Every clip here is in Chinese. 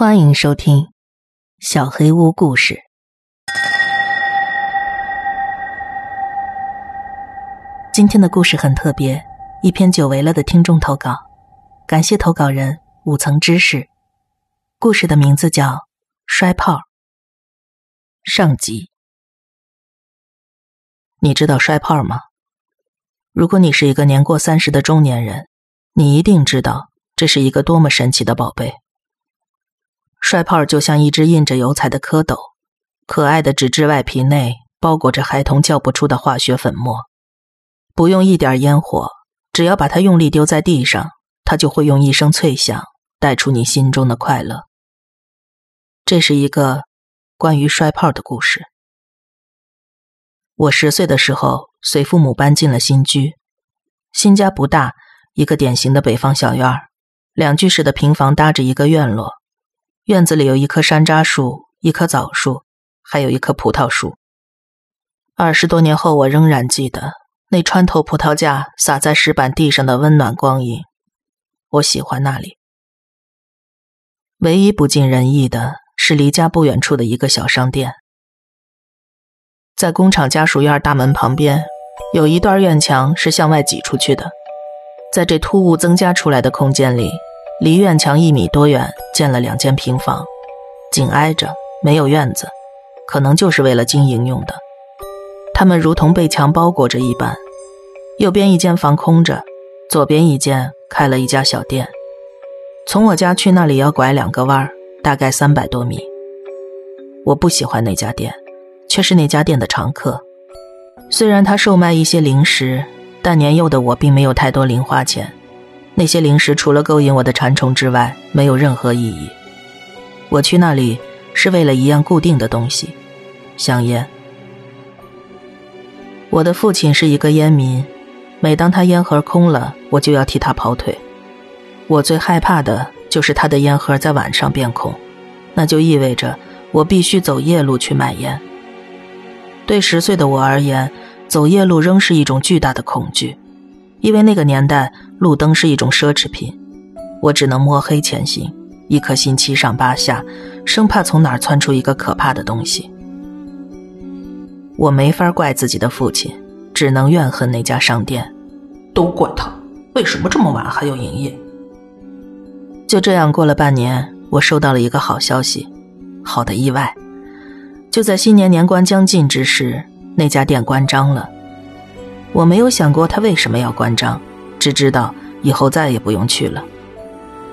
欢迎收听《小黑屋故事》。今天的故事很特别，一篇久违了的听众投稿，感谢投稿人五层知识。故事的名字叫《摔炮》。上集，你知道摔炮吗？如果你是一个年过三十的中年人，你一定知道这是一个多么神奇的宝贝。摔炮就像一只印着油彩的蝌蚪，可爱的纸质外皮内包裹着孩童叫不出的化学粉末，不用一点烟火，只要把它用力丢在地上，它就会用一声脆响带出你心中的快乐。这是一个关于摔炮的故事。我十岁的时候，随父母搬进了新居，新家不大，一个典型的北方小院儿，两居室的平房搭着一个院落。院子里有一棵山楂树，一棵枣树，还有一棵葡萄树。二十多年后，我仍然记得那穿透葡萄架洒在石板地上的温暖光影。我喜欢那里。唯一不尽人意的是离家不远处的一个小商店。在工厂家属院大门旁边，有一段院墙是向外挤出去的。在这突兀增加出来的空间里。离院墙一米多远，建了两间平房，紧挨着，没有院子，可能就是为了经营用的。他们如同被墙包裹着一般。右边一间房空着，左边一间开了一家小店。从我家去那里要拐两个弯儿，大概三百多米。我不喜欢那家店，却是那家店的常客。虽然他售卖一些零食，但年幼的我并没有太多零花钱。那些零食除了勾引我的馋虫之外，没有任何意义。我去那里是为了一样固定的东西——香烟。我的父亲是一个烟民，每当他烟盒空了，我就要替他跑腿。我最害怕的就是他的烟盒在晚上变空，那就意味着我必须走夜路去买烟。对十岁的我而言，走夜路仍是一种巨大的恐惧。因为那个年代，路灯是一种奢侈品，我只能摸黑前行，一颗心七上八下，生怕从哪儿窜出一个可怕的东西。我没法怪自己的父亲，只能怨恨那家商店，都怪他，为什么这么晚还要营业？就这样过了半年，我收到了一个好消息，好的意外，就在新年年关将近之时，那家店关张了。我没有想过他为什么要关张，只知道以后再也不用去了。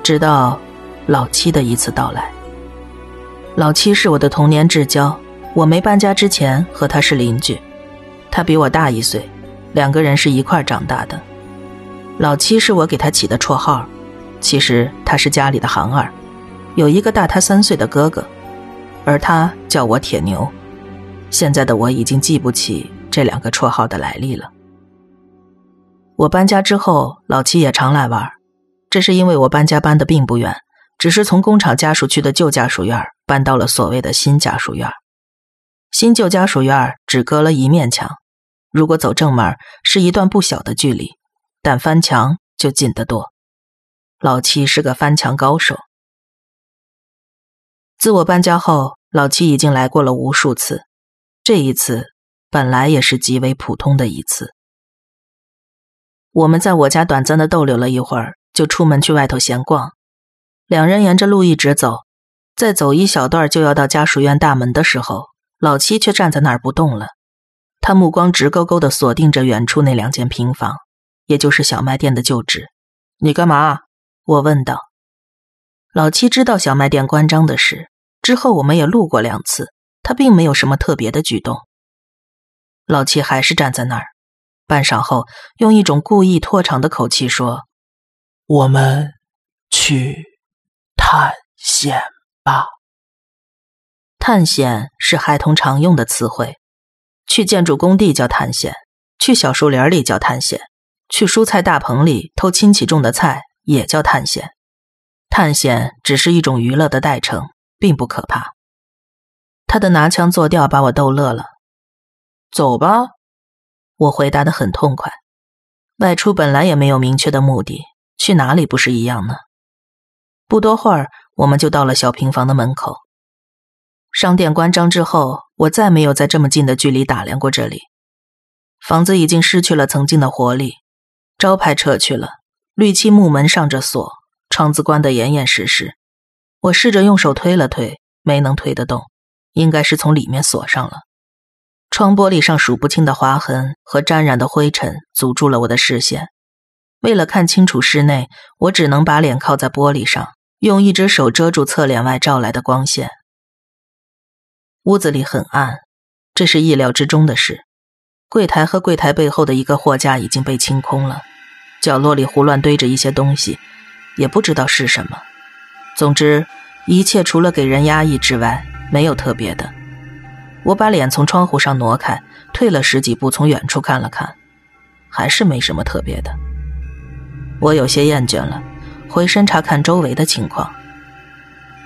直到老七的一次到来。老七是我的童年至交，我没搬家之前和他是邻居，他比我大一岁，两个人是一块长大的。老七是我给他起的绰号，其实他是家里的行二，有一个大他三岁的哥哥，而他叫我铁牛。现在的我已经记不起这两个绰号的来历了。我搬家之后，老七也常来玩。这是因为我搬家搬的并不远，只是从工厂家属区的旧家属院搬到了所谓的新家属院。新旧家属院只隔了一面墙，如果走正门是一段不小的距离，但翻墙就近得多。老七是个翻墙高手。自我搬家后，老七已经来过了无数次，这一次本来也是极为普通的一次。我们在我家短暂的逗留了一会儿，就出门去外头闲逛。两人沿着路一直走，再走一小段就要到家属院大门的时候，老七却站在那儿不动了。他目光直勾勾地锁定着远处那两间平房，也就是小卖店的旧址。你干嘛？我问道。老七知道小卖店关张的事，之后我们也路过两次，他并没有什么特别的举动。老七还是站在那儿。半晌后，用一种故意拖长的口气说：“我们去探险吧。”探险是孩童常用的词汇，去建筑工地叫探险，去小树林里叫探险，去蔬菜大棚里偷亲戚种的菜也叫探险。探险只是一种娱乐的代称，并不可怕。他的拿腔作调把我逗乐了。走吧。我回答的很痛快，外出本来也没有明确的目的，去哪里不是一样呢？不多会儿，我们就到了小平房的门口。商店关张之后，我再没有在这么近的距离打量过这里。房子已经失去了曾经的活力，招牌撤去了，绿漆木门上着锁，窗子关得严严实实。我试着用手推了推，没能推得动，应该是从里面锁上了。窗玻璃上数不清的划痕和沾染的灰尘阻住了我的视线。为了看清楚室内，我只能把脸靠在玻璃上，用一只手遮住侧脸外照来的光线。屋子里很暗，这是意料之中的事。柜台和柜台背后的一个货架已经被清空了，角落里胡乱堆着一些东西，也不知道是什么。总之，一切除了给人压抑之外，没有特别的。我把脸从窗户上挪开，退了十几步，从远处看了看，还是没什么特别的。我有些厌倦了，回身查看周围的情况。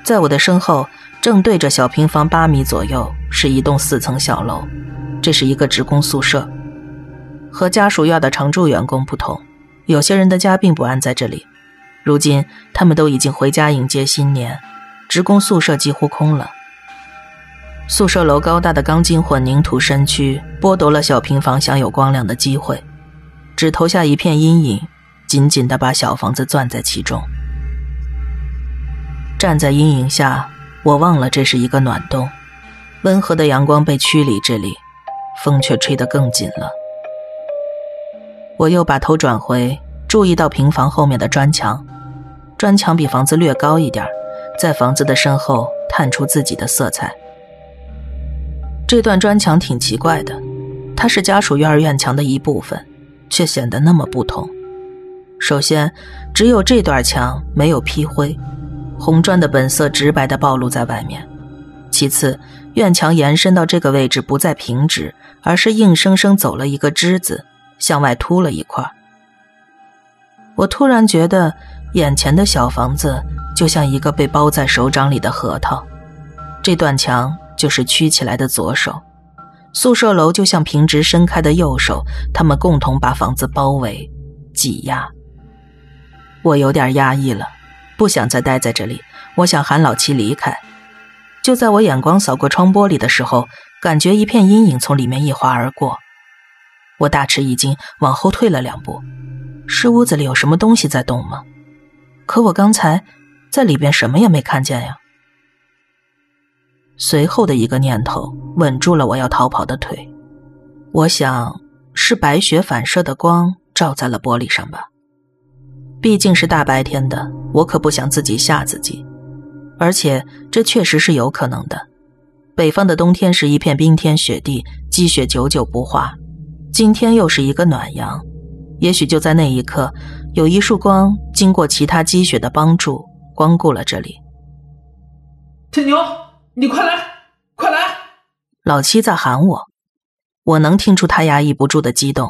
在我的身后。正对着小平房八米左右是一栋四层小楼，这是一个职工宿舍。和家属院的常住员工不同，有些人的家并不安在这里。如今他们都已经回家迎接新年，职工宿舍几乎空了。宿舍楼高大的钢筋混凝土身躯剥夺了小平房享有光亮的机会，只投下一片阴影，紧紧地把小房子攥在其中。站在阴影下。我忘了这是一个暖冬，温和的阳光被驱离，这里风却吹得更紧了。我又把头转回，注意到平房后面的砖墙，砖墙比房子略高一点，在房子的身后探出自己的色彩。这段砖墙挺奇怪的，它是家属院院墙的一部分，却显得那么不同。首先，只有这段墙没有劈灰。红砖的本色直白地暴露在外面。其次，院墙延伸到这个位置不再平直，而是硬生生走了一个之字，向外凸了一块。我突然觉得，眼前的小房子就像一个被包在手掌里的核桃，这段墙就是曲起来的左手，宿舍楼就像平直伸开的右手，他们共同把房子包围、挤压。我有点压抑了。不想再待在这里，我想喊老七离开。就在我眼光扫过窗玻璃的时候，感觉一片阴影从里面一划而过，我大吃一惊，往后退了两步。是屋子里有什么东西在动吗？可我刚才在里边什么也没看见呀。随后的一个念头稳住了我要逃跑的腿，我想是白雪反射的光照在了玻璃上吧。毕竟是大白天的，我可不想自己吓自己，而且这确实是有可能的。北方的冬天是一片冰天雪地，积雪久久不化。今天又是一个暖阳，也许就在那一刻，有一束光经过其他积雪的帮助，光顾了这里。天牛，你快来，快来！老七在喊我，我能听出他压抑不住的激动，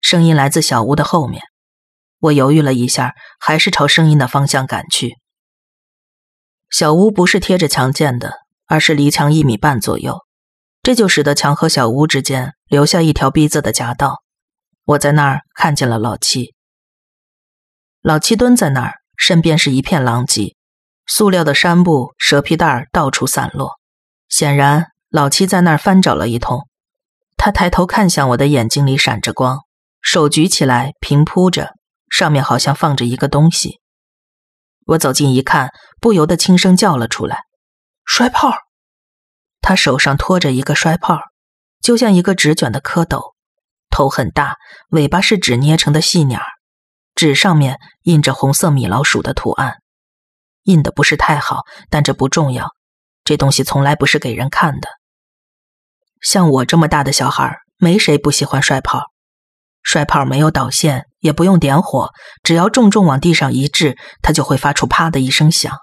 声音来自小屋的后面。我犹豫了一下，还是朝声音的方向赶去。小屋不是贴着墙建的，而是离墙一米半左右，这就使得墙和小屋之间留下一条逼仄的夹道。我在那儿看见了老七，老七蹲在那儿，身边是一片狼藉，塑料的衫布、蛇皮袋到处散落。显然，老七在那儿翻找了一通。他抬头看向我的眼睛里闪着光，手举起来平铺着。上面好像放着一个东西，我走近一看，不由得轻声叫了出来：“摔炮！”他手上托着一个摔炮，就像一个纸卷的蝌蚪，头很大，尾巴是纸捏成的细鸟，纸上面印着红色米老鼠的图案，印的不是太好，但这不重要。这东西从来不是给人看的。像我这么大的小孩，没谁不喜欢摔炮。摔炮没有导线，也不用点火，只要重重往地上一掷，它就会发出啪的一声响。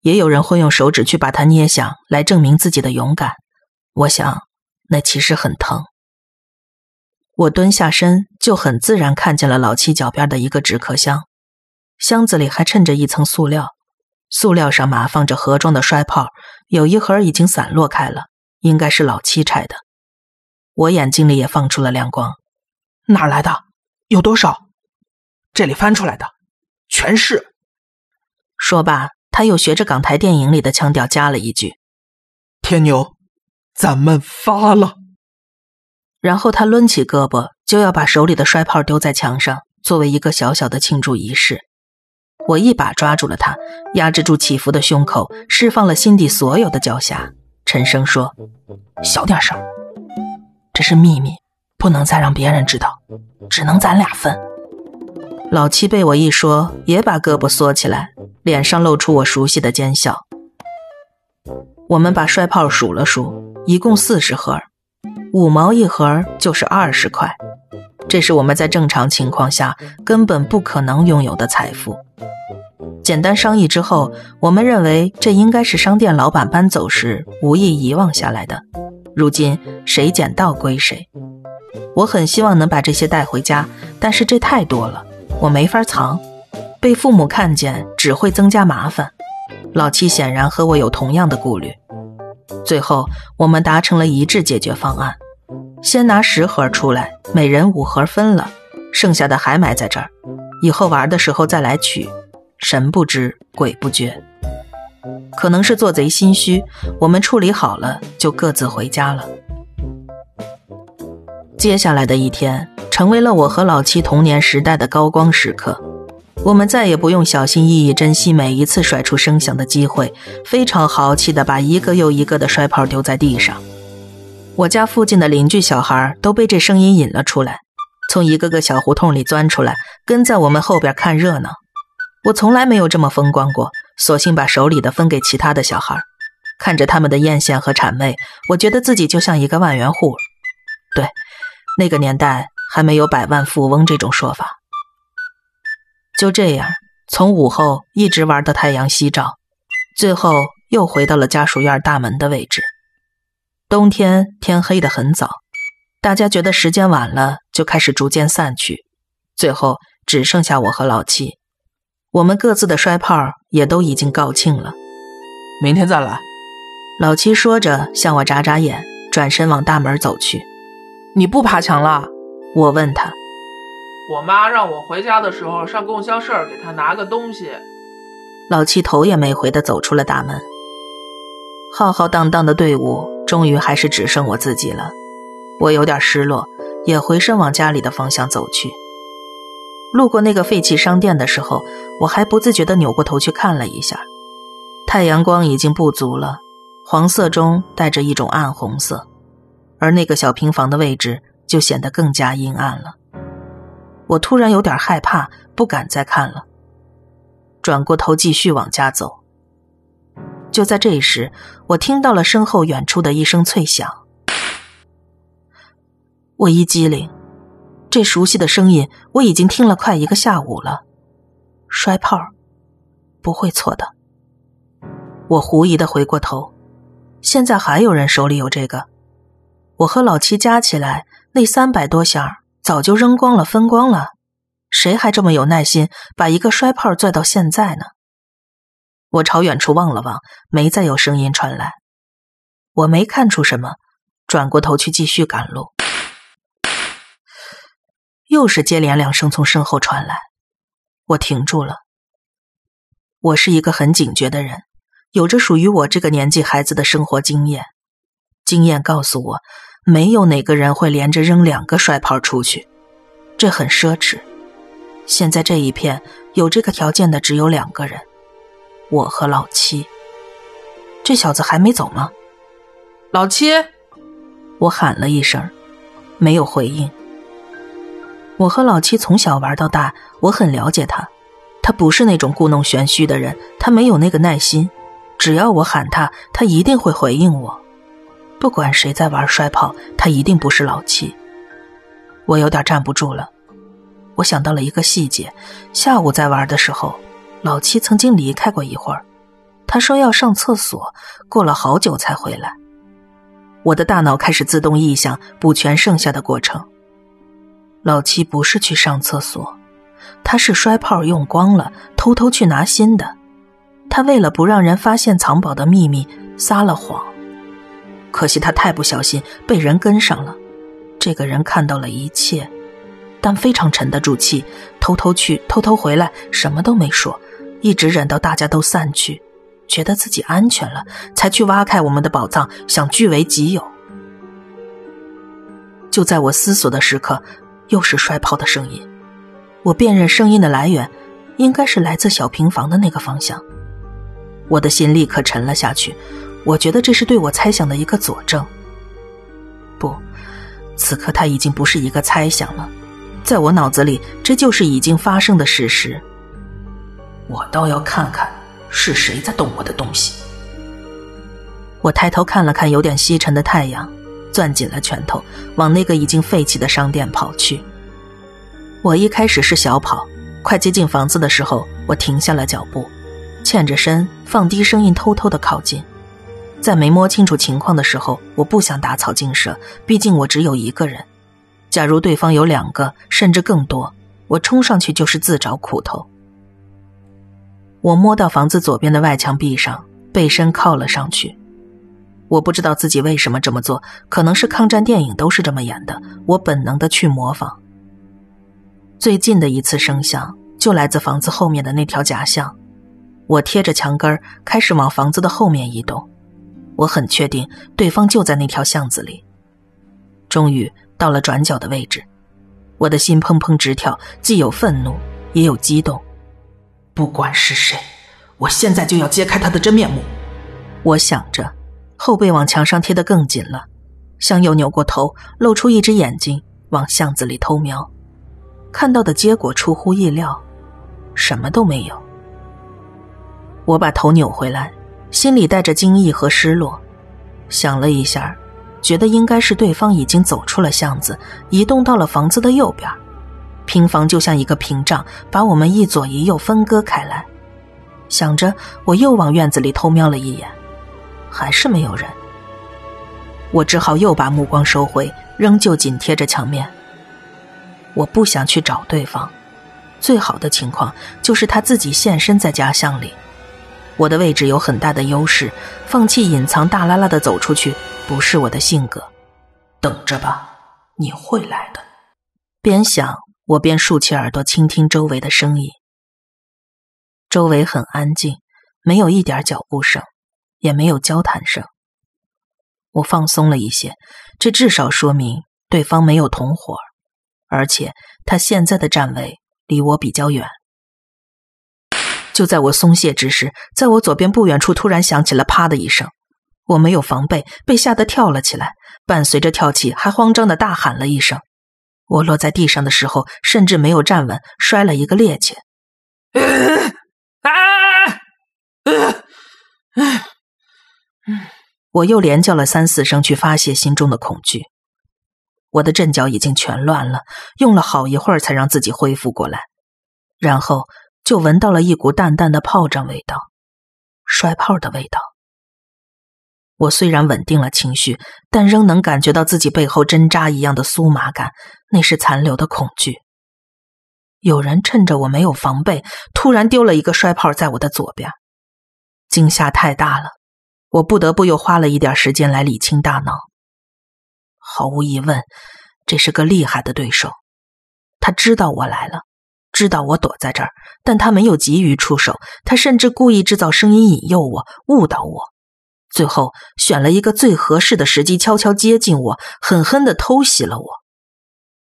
也有人会用手指去把它捏响，来证明自己的勇敢。我想，那其实很疼。我蹲下身，就很自然看见了老七脚边的一个纸壳箱，箱子里还衬着一层塑料，塑料上码放着盒装的摔炮，有一盒已经散落开了，应该是老七拆的。我眼睛里也放出了亮光。哪来的？有多少？这里翻出来的，全是。说罢，他又学着港台电影里的腔调加了一句：“天牛，咱们发了。”然后他抡起胳膊就要把手里的摔炮丢在墙上，作为一个小小的庆祝仪式。我一把抓住了他，压制住起伏的胸口，释放了心底所有的狡黠，沉声说：“小点声，这是秘密，不能再让别人知道，只能咱俩分。”老七被我一说，也把胳膊缩起来，脸上露出我熟悉的奸笑。我们把摔炮数了数，一共四十盒，五毛一盒就是二十块，这是我们在正常情况下根本不可能拥有的财富。简单商议之后，我们认为这应该是商店老板搬走时无意遗忘下来的，如今谁捡到归谁。我很希望能把这些带回家，但是这太多了。我没法藏，被父母看见只会增加麻烦。老七显然和我有同样的顾虑。最后，我们达成了一致解决方案：先拿十盒出来，每人五盒分了，剩下的还埋在这儿，以后玩的时候再来取。神不知鬼不觉，可能是做贼心虚，我们处理好了就各自回家了。接下来的一天。成为了我和老七童年时代的高光时刻，我们再也不用小心翼翼珍惜每一次甩出声响的机会，非常豪气的把一个又一个的摔炮丢在地上。我家附近的邻居小孩都被这声音引了出来，从一个个小胡同里钻出来，跟在我们后边看热闹。我从来没有这么风光过，索性把手里的分给其他的小孩，看着他们的艳羡和谄媚，我觉得自己就像一个万元户。对，那个年代。还没有百万富翁这种说法。就这样，从午后一直玩到太阳西照，最后又回到了家属院大门的位置。冬天天黑得很早，大家觉得时间晚了，就开始逐渐散去。最后只剩下我和老七，我们各自的摔炮也都已经告罄了。明天再来。老七说着，向我眨眨眼，转身往大门走去。你不爬墙了？我问他：“我妈让我回家的时候上供销社给她拿个东西。”老七头也没回的走出了大门。浩浩荡荡的队伍终于还是只剩我自己了，我有点失落，也回身往家里的方向走去。路过那个废弃商店的时候，我还不自觉的扭过头去看了一下，太阳光已经不足了，黄色中带着一种暗红色，而那个小平房的位置。就显得更加阴暗了。我突然有点害怕，不敢再看了。转过头继续往家走。就在这时，我听到了身后远处的一声脆响。我一激灵，这熟悉的声音我已经听了快一个下午了。摔炮，不会错的。我狐疑的回过头，现在还有人手里有这个。我和老七加起来。那三百多箱早就扔光了，分光了，谁还这么有耐心把一个摔炮拽到现在呢？我朝远处望了望，没再有声音传来。我没看出什么，转过头去继续赶路。又是接连两声从身后传来，我停住了。我是一个很警觉的人，有着属于我这个年纪孩子的生活经验，经验告诉我。没有哪个人会连着扔两个摔炮出去，这很奢侈。现在这一片有这个条件的只有两个人，我和老七。这小子还没走吗？老七，我喊了一声，没有回应。我和老七从小玩到大，我很了解他，他不是那种故弄玄虚的人，他没有那个耐心。只要我喊他，他一定会回应我。不管谁在玩摔炮，他一定不是老七。我有点站不住了。我想到了一个细节：下午在玩的时候，老七曾经离开过一会儿。他说要上厕所，过了好久才回来。我的大脑开始自动臆想补全剩下的过程。老七不是去上厕所，他是摔炮用光了，偷偷去拿新的。他为了不让人发现藏宝的秘密，撒了谎。可惜他太不小心，被人跟上了。这个人看到了一切，但非常沉得住气，偷偷去，偷偷回来，什么都没说，一直忍到大家都散去，觉得自己安全了，才去挖开我们的宝藏，想据为己有。就在我思索的时刻，又是摔炮的声音。我辨认声音的来源，应该是来自小平房的那个方向。我的心立刻沉了下去。我觉得这是对我猜想的一个佐证。不，此刻它已经不是一个猜想了，在我脑子里，这就是已经发生的事实。我倒要看看是谁在动我的东西。我抬头看了看有点西沉的太阳，攥紧了拳头，往那个已经废弃的商店跑去。我一开始是小跑，快接近房子的时候，我停下了脚步，欠着身，放低声音，偷偷的靠近。在没摸清楚情况的时候，我不想打草惊蛇，毕竟我只有一个人。假如对方有两个，甚至更多，我冲上去就是自找苦头。我摸到房子左边的外墙壁上，背身靠了上去。我不知道自己为什么这么做，可能是抗战电影都是这么演的。我本能的去模仿。最近的一次声响就来自房子后面的那条假巷，我贴着墙根开始往房子的后面移动。我很确定对方就在那条巷子里。终于到了转角的位置，我的心砰砰直跳，既有愤怒，也有激动。不管是谁，我现在就要揭开他的真面目。我想着，后背往墙上贴得更紧了，向右扭过头，露出一只眼睛往巷子里偷瞄。看到的结果出乎意料，什么都没有。我把头扭回来。心里带着惊异和失落，想了一下，觉得应该是对方已经走出了巷子，移动到了房子的右边。平房就像一个屏障，把我们一左一右分割开来。想着，我又往院子里偷瞄了一眼，还是没有人。我只好又把目光收回，仍旧紧贴着墙面。我不想去找对方，最好的情况就是他自己现身在家巷里。我的位置有很大的优势，放弃隐藏，大拉拉的走出去，不是我的性格。等着吧，你会来的。边想，我便竖起耳朵倾听周围的声音。周围很安静，没有一点脚步声，也没有交谈声。我放松了一些，这至少说明对方没有同伙，而且他现在的站位离我比较远。就在我松懈之时，在我左边不远处突然响起了“啪”的一声，我没有防备，被吓得跳了起来，伴随着跳起，还慌张的大喊了一声。我落在地上的时候，甚至没有站稳，摔了一个趔趄。啊！我又连叫了三四声，去发泄心中的恐惧。我的阵脚已经全乱了，用了好一会儿才让自己恢复过来，然后。就闻到了一股淡淡的炮仗味道，摔炮的味道。我虽然稳定了情绪，但仍能感觉到自己背后针扎一样的酥麻感，那是残留的恐惧。有人趁着我没有防备，突然丢了一个摔炮在我的左边，惊吓太大了，我不得不又花了一点时间来理清大脑。毫无疑问，这是个厉害的对手，他知道我来了。知道我躲在这儿，但他没有急于出手，他甚至故意制造声音引诱我、误导我，最后选了一个最合适的时机，悄悄接近我，狠狠的偷袭了我。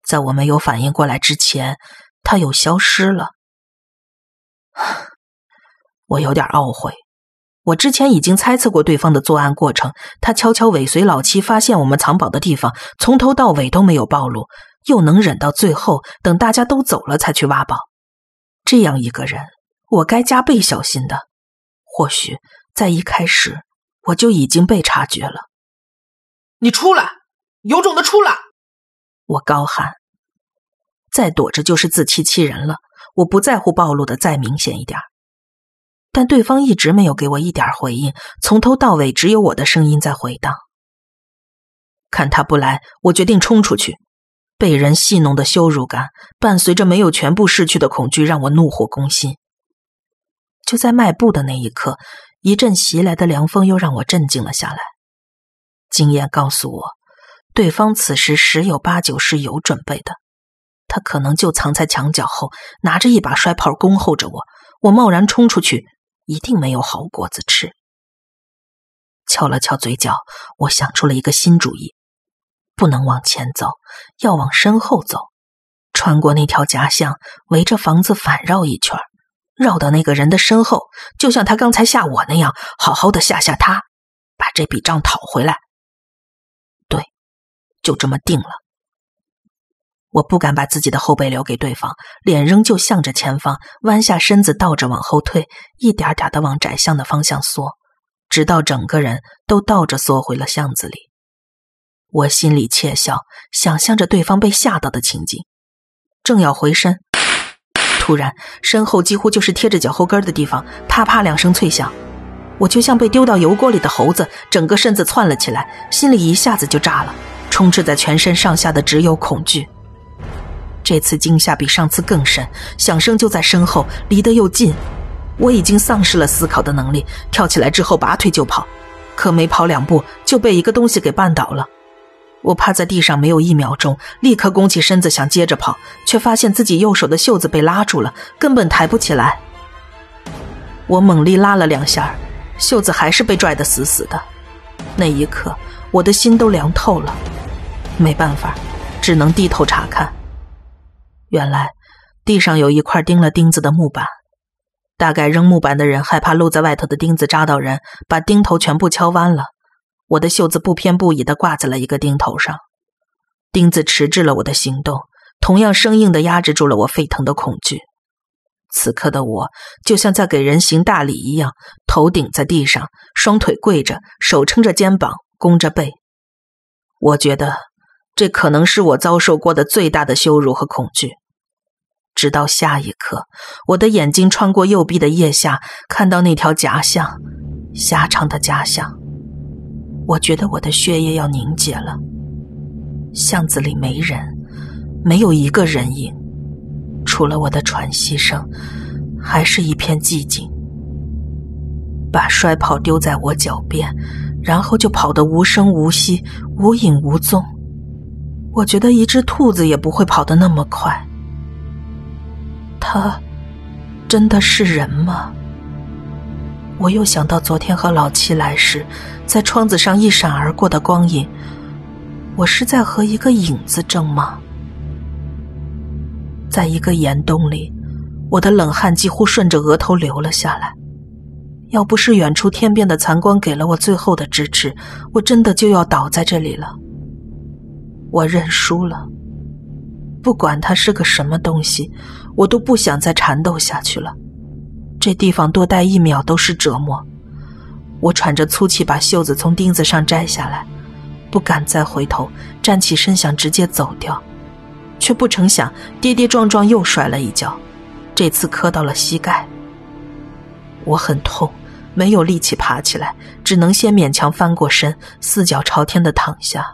在我没有反应过来之前，他又消失了。我有点懊悔，我之前已经猜测过对方的作案过程，他悄悄尾随老七，发现我们藏宝的地方，从头到尾都没有暴露。又能忍到最后，等大家都走了才去挖宝，这样一个人，我该加倍小心的。或许在一开始我就已经被察觉了。你出来，有种的出来！我高喊。再躲着就是自欺欺人了。我不在乎暴露的再明显一点，但对方一直没有给我一点回应，从头到尾只有我的声音在回荡。看他不来，我决定冲出去。被人戏弄的羞辱感，伴随着没有全部逝去的恐惧，让我怒火攻心。就在迈步的那一刻，一阵袭来的凉风又让我镇静了下来。经验告诉我，对方此时十有八九是有准备的，他可能就藏在墙角后，拿着一把摔炮恭候着我。我贸然冲出去，一定没有好果子吃。翘了翘嘴角，我想出了一个新主意：不能往前走，要往身后走，穿过那条夹巷，围着房子反绕一圈，绕到那个人的身后，就像他刚才吓我那样，好好的吓吓他，把这笔账讨回来。对，就这么定了。我不敢把自己的后背留给对方，脸仍旧向着前方，弯下身子，倒着往后退，一点点的往窄巷的方向缩。直到整个人都倒着缩回了巷子里，我心里窃笑，想象着对方被吓到的情景，正要回身，突然身后几乎就是贴着脚后跟的地方，啪啪两声脆响，我就像被丢到油锅里的猴子，整个身子窜了起来，心里一下子就炸了，充斥在全身上下的只有恐惧。这次惊吓比上次更深，响声就在身后，离得又近。我已经丧失了思考的能力，跳起来之后拔腿就跑，可没跑两步就被一个东西给绊倒了。我趴在地上没有一秒钟，立刻弓起身子想接着跑，却发现自己右手的袖子被拉住了，根本抬不起来。我猛力拉了两下，袖子还是被拽得死死的。那一刻，我的心都凉透了。没办法，只能低头查看。原来，地上有一块钉了钉子的木板。大概扔木板的人害怕露在外头的钉子扎到人，把钉头全部敲弯了。我的袖子不偏不倚地挂在了一个钉头上，钉子迟滞了我的行动，同样生硬地压制住了我沸腾的恐惧。此刻的我就像在给人行大礼一样，头顶在地上，双腿跪着，手撑着肩膀，弓着背。我觉得这可能是我遭受过的最大的羞辱和恐惧。直到下一刻，我的眼睛穿过右臂的腋下，看到那条夹巷，狭长的夹巷。我觉得我的血液要凝结了。巷子里没人，没有一个人影，除了我的喘息声，还是一片寂静。把摔炮丢在我脚边，然后就跑得无声无息、无影无踪。我觉得一只兔子也不会跑得那么快。他真的是人吗？我又想到昨天和老七来时，在窗子上一闪而过的光影，我是在和一个影子争吗？在一个岩洞里，我的冷汗几乎顺着额头流了下来。要不是远处天边的残光给了我最后的支持，我真的就要倒在这里了。我认输了。不管它是个什么东西，我都不想再缠斗下去了。这地方多待一秒都是折磨。我喘着粗气，把袖子从钉子上摘下来，不敢再回头，站起身想直接走掉，却不成想跌跌撞撞又摔了一跤，这次磕到了膝盖。我很痛，没有力气爬起来，只能先勉强翻过身，四脚朝天的躺下。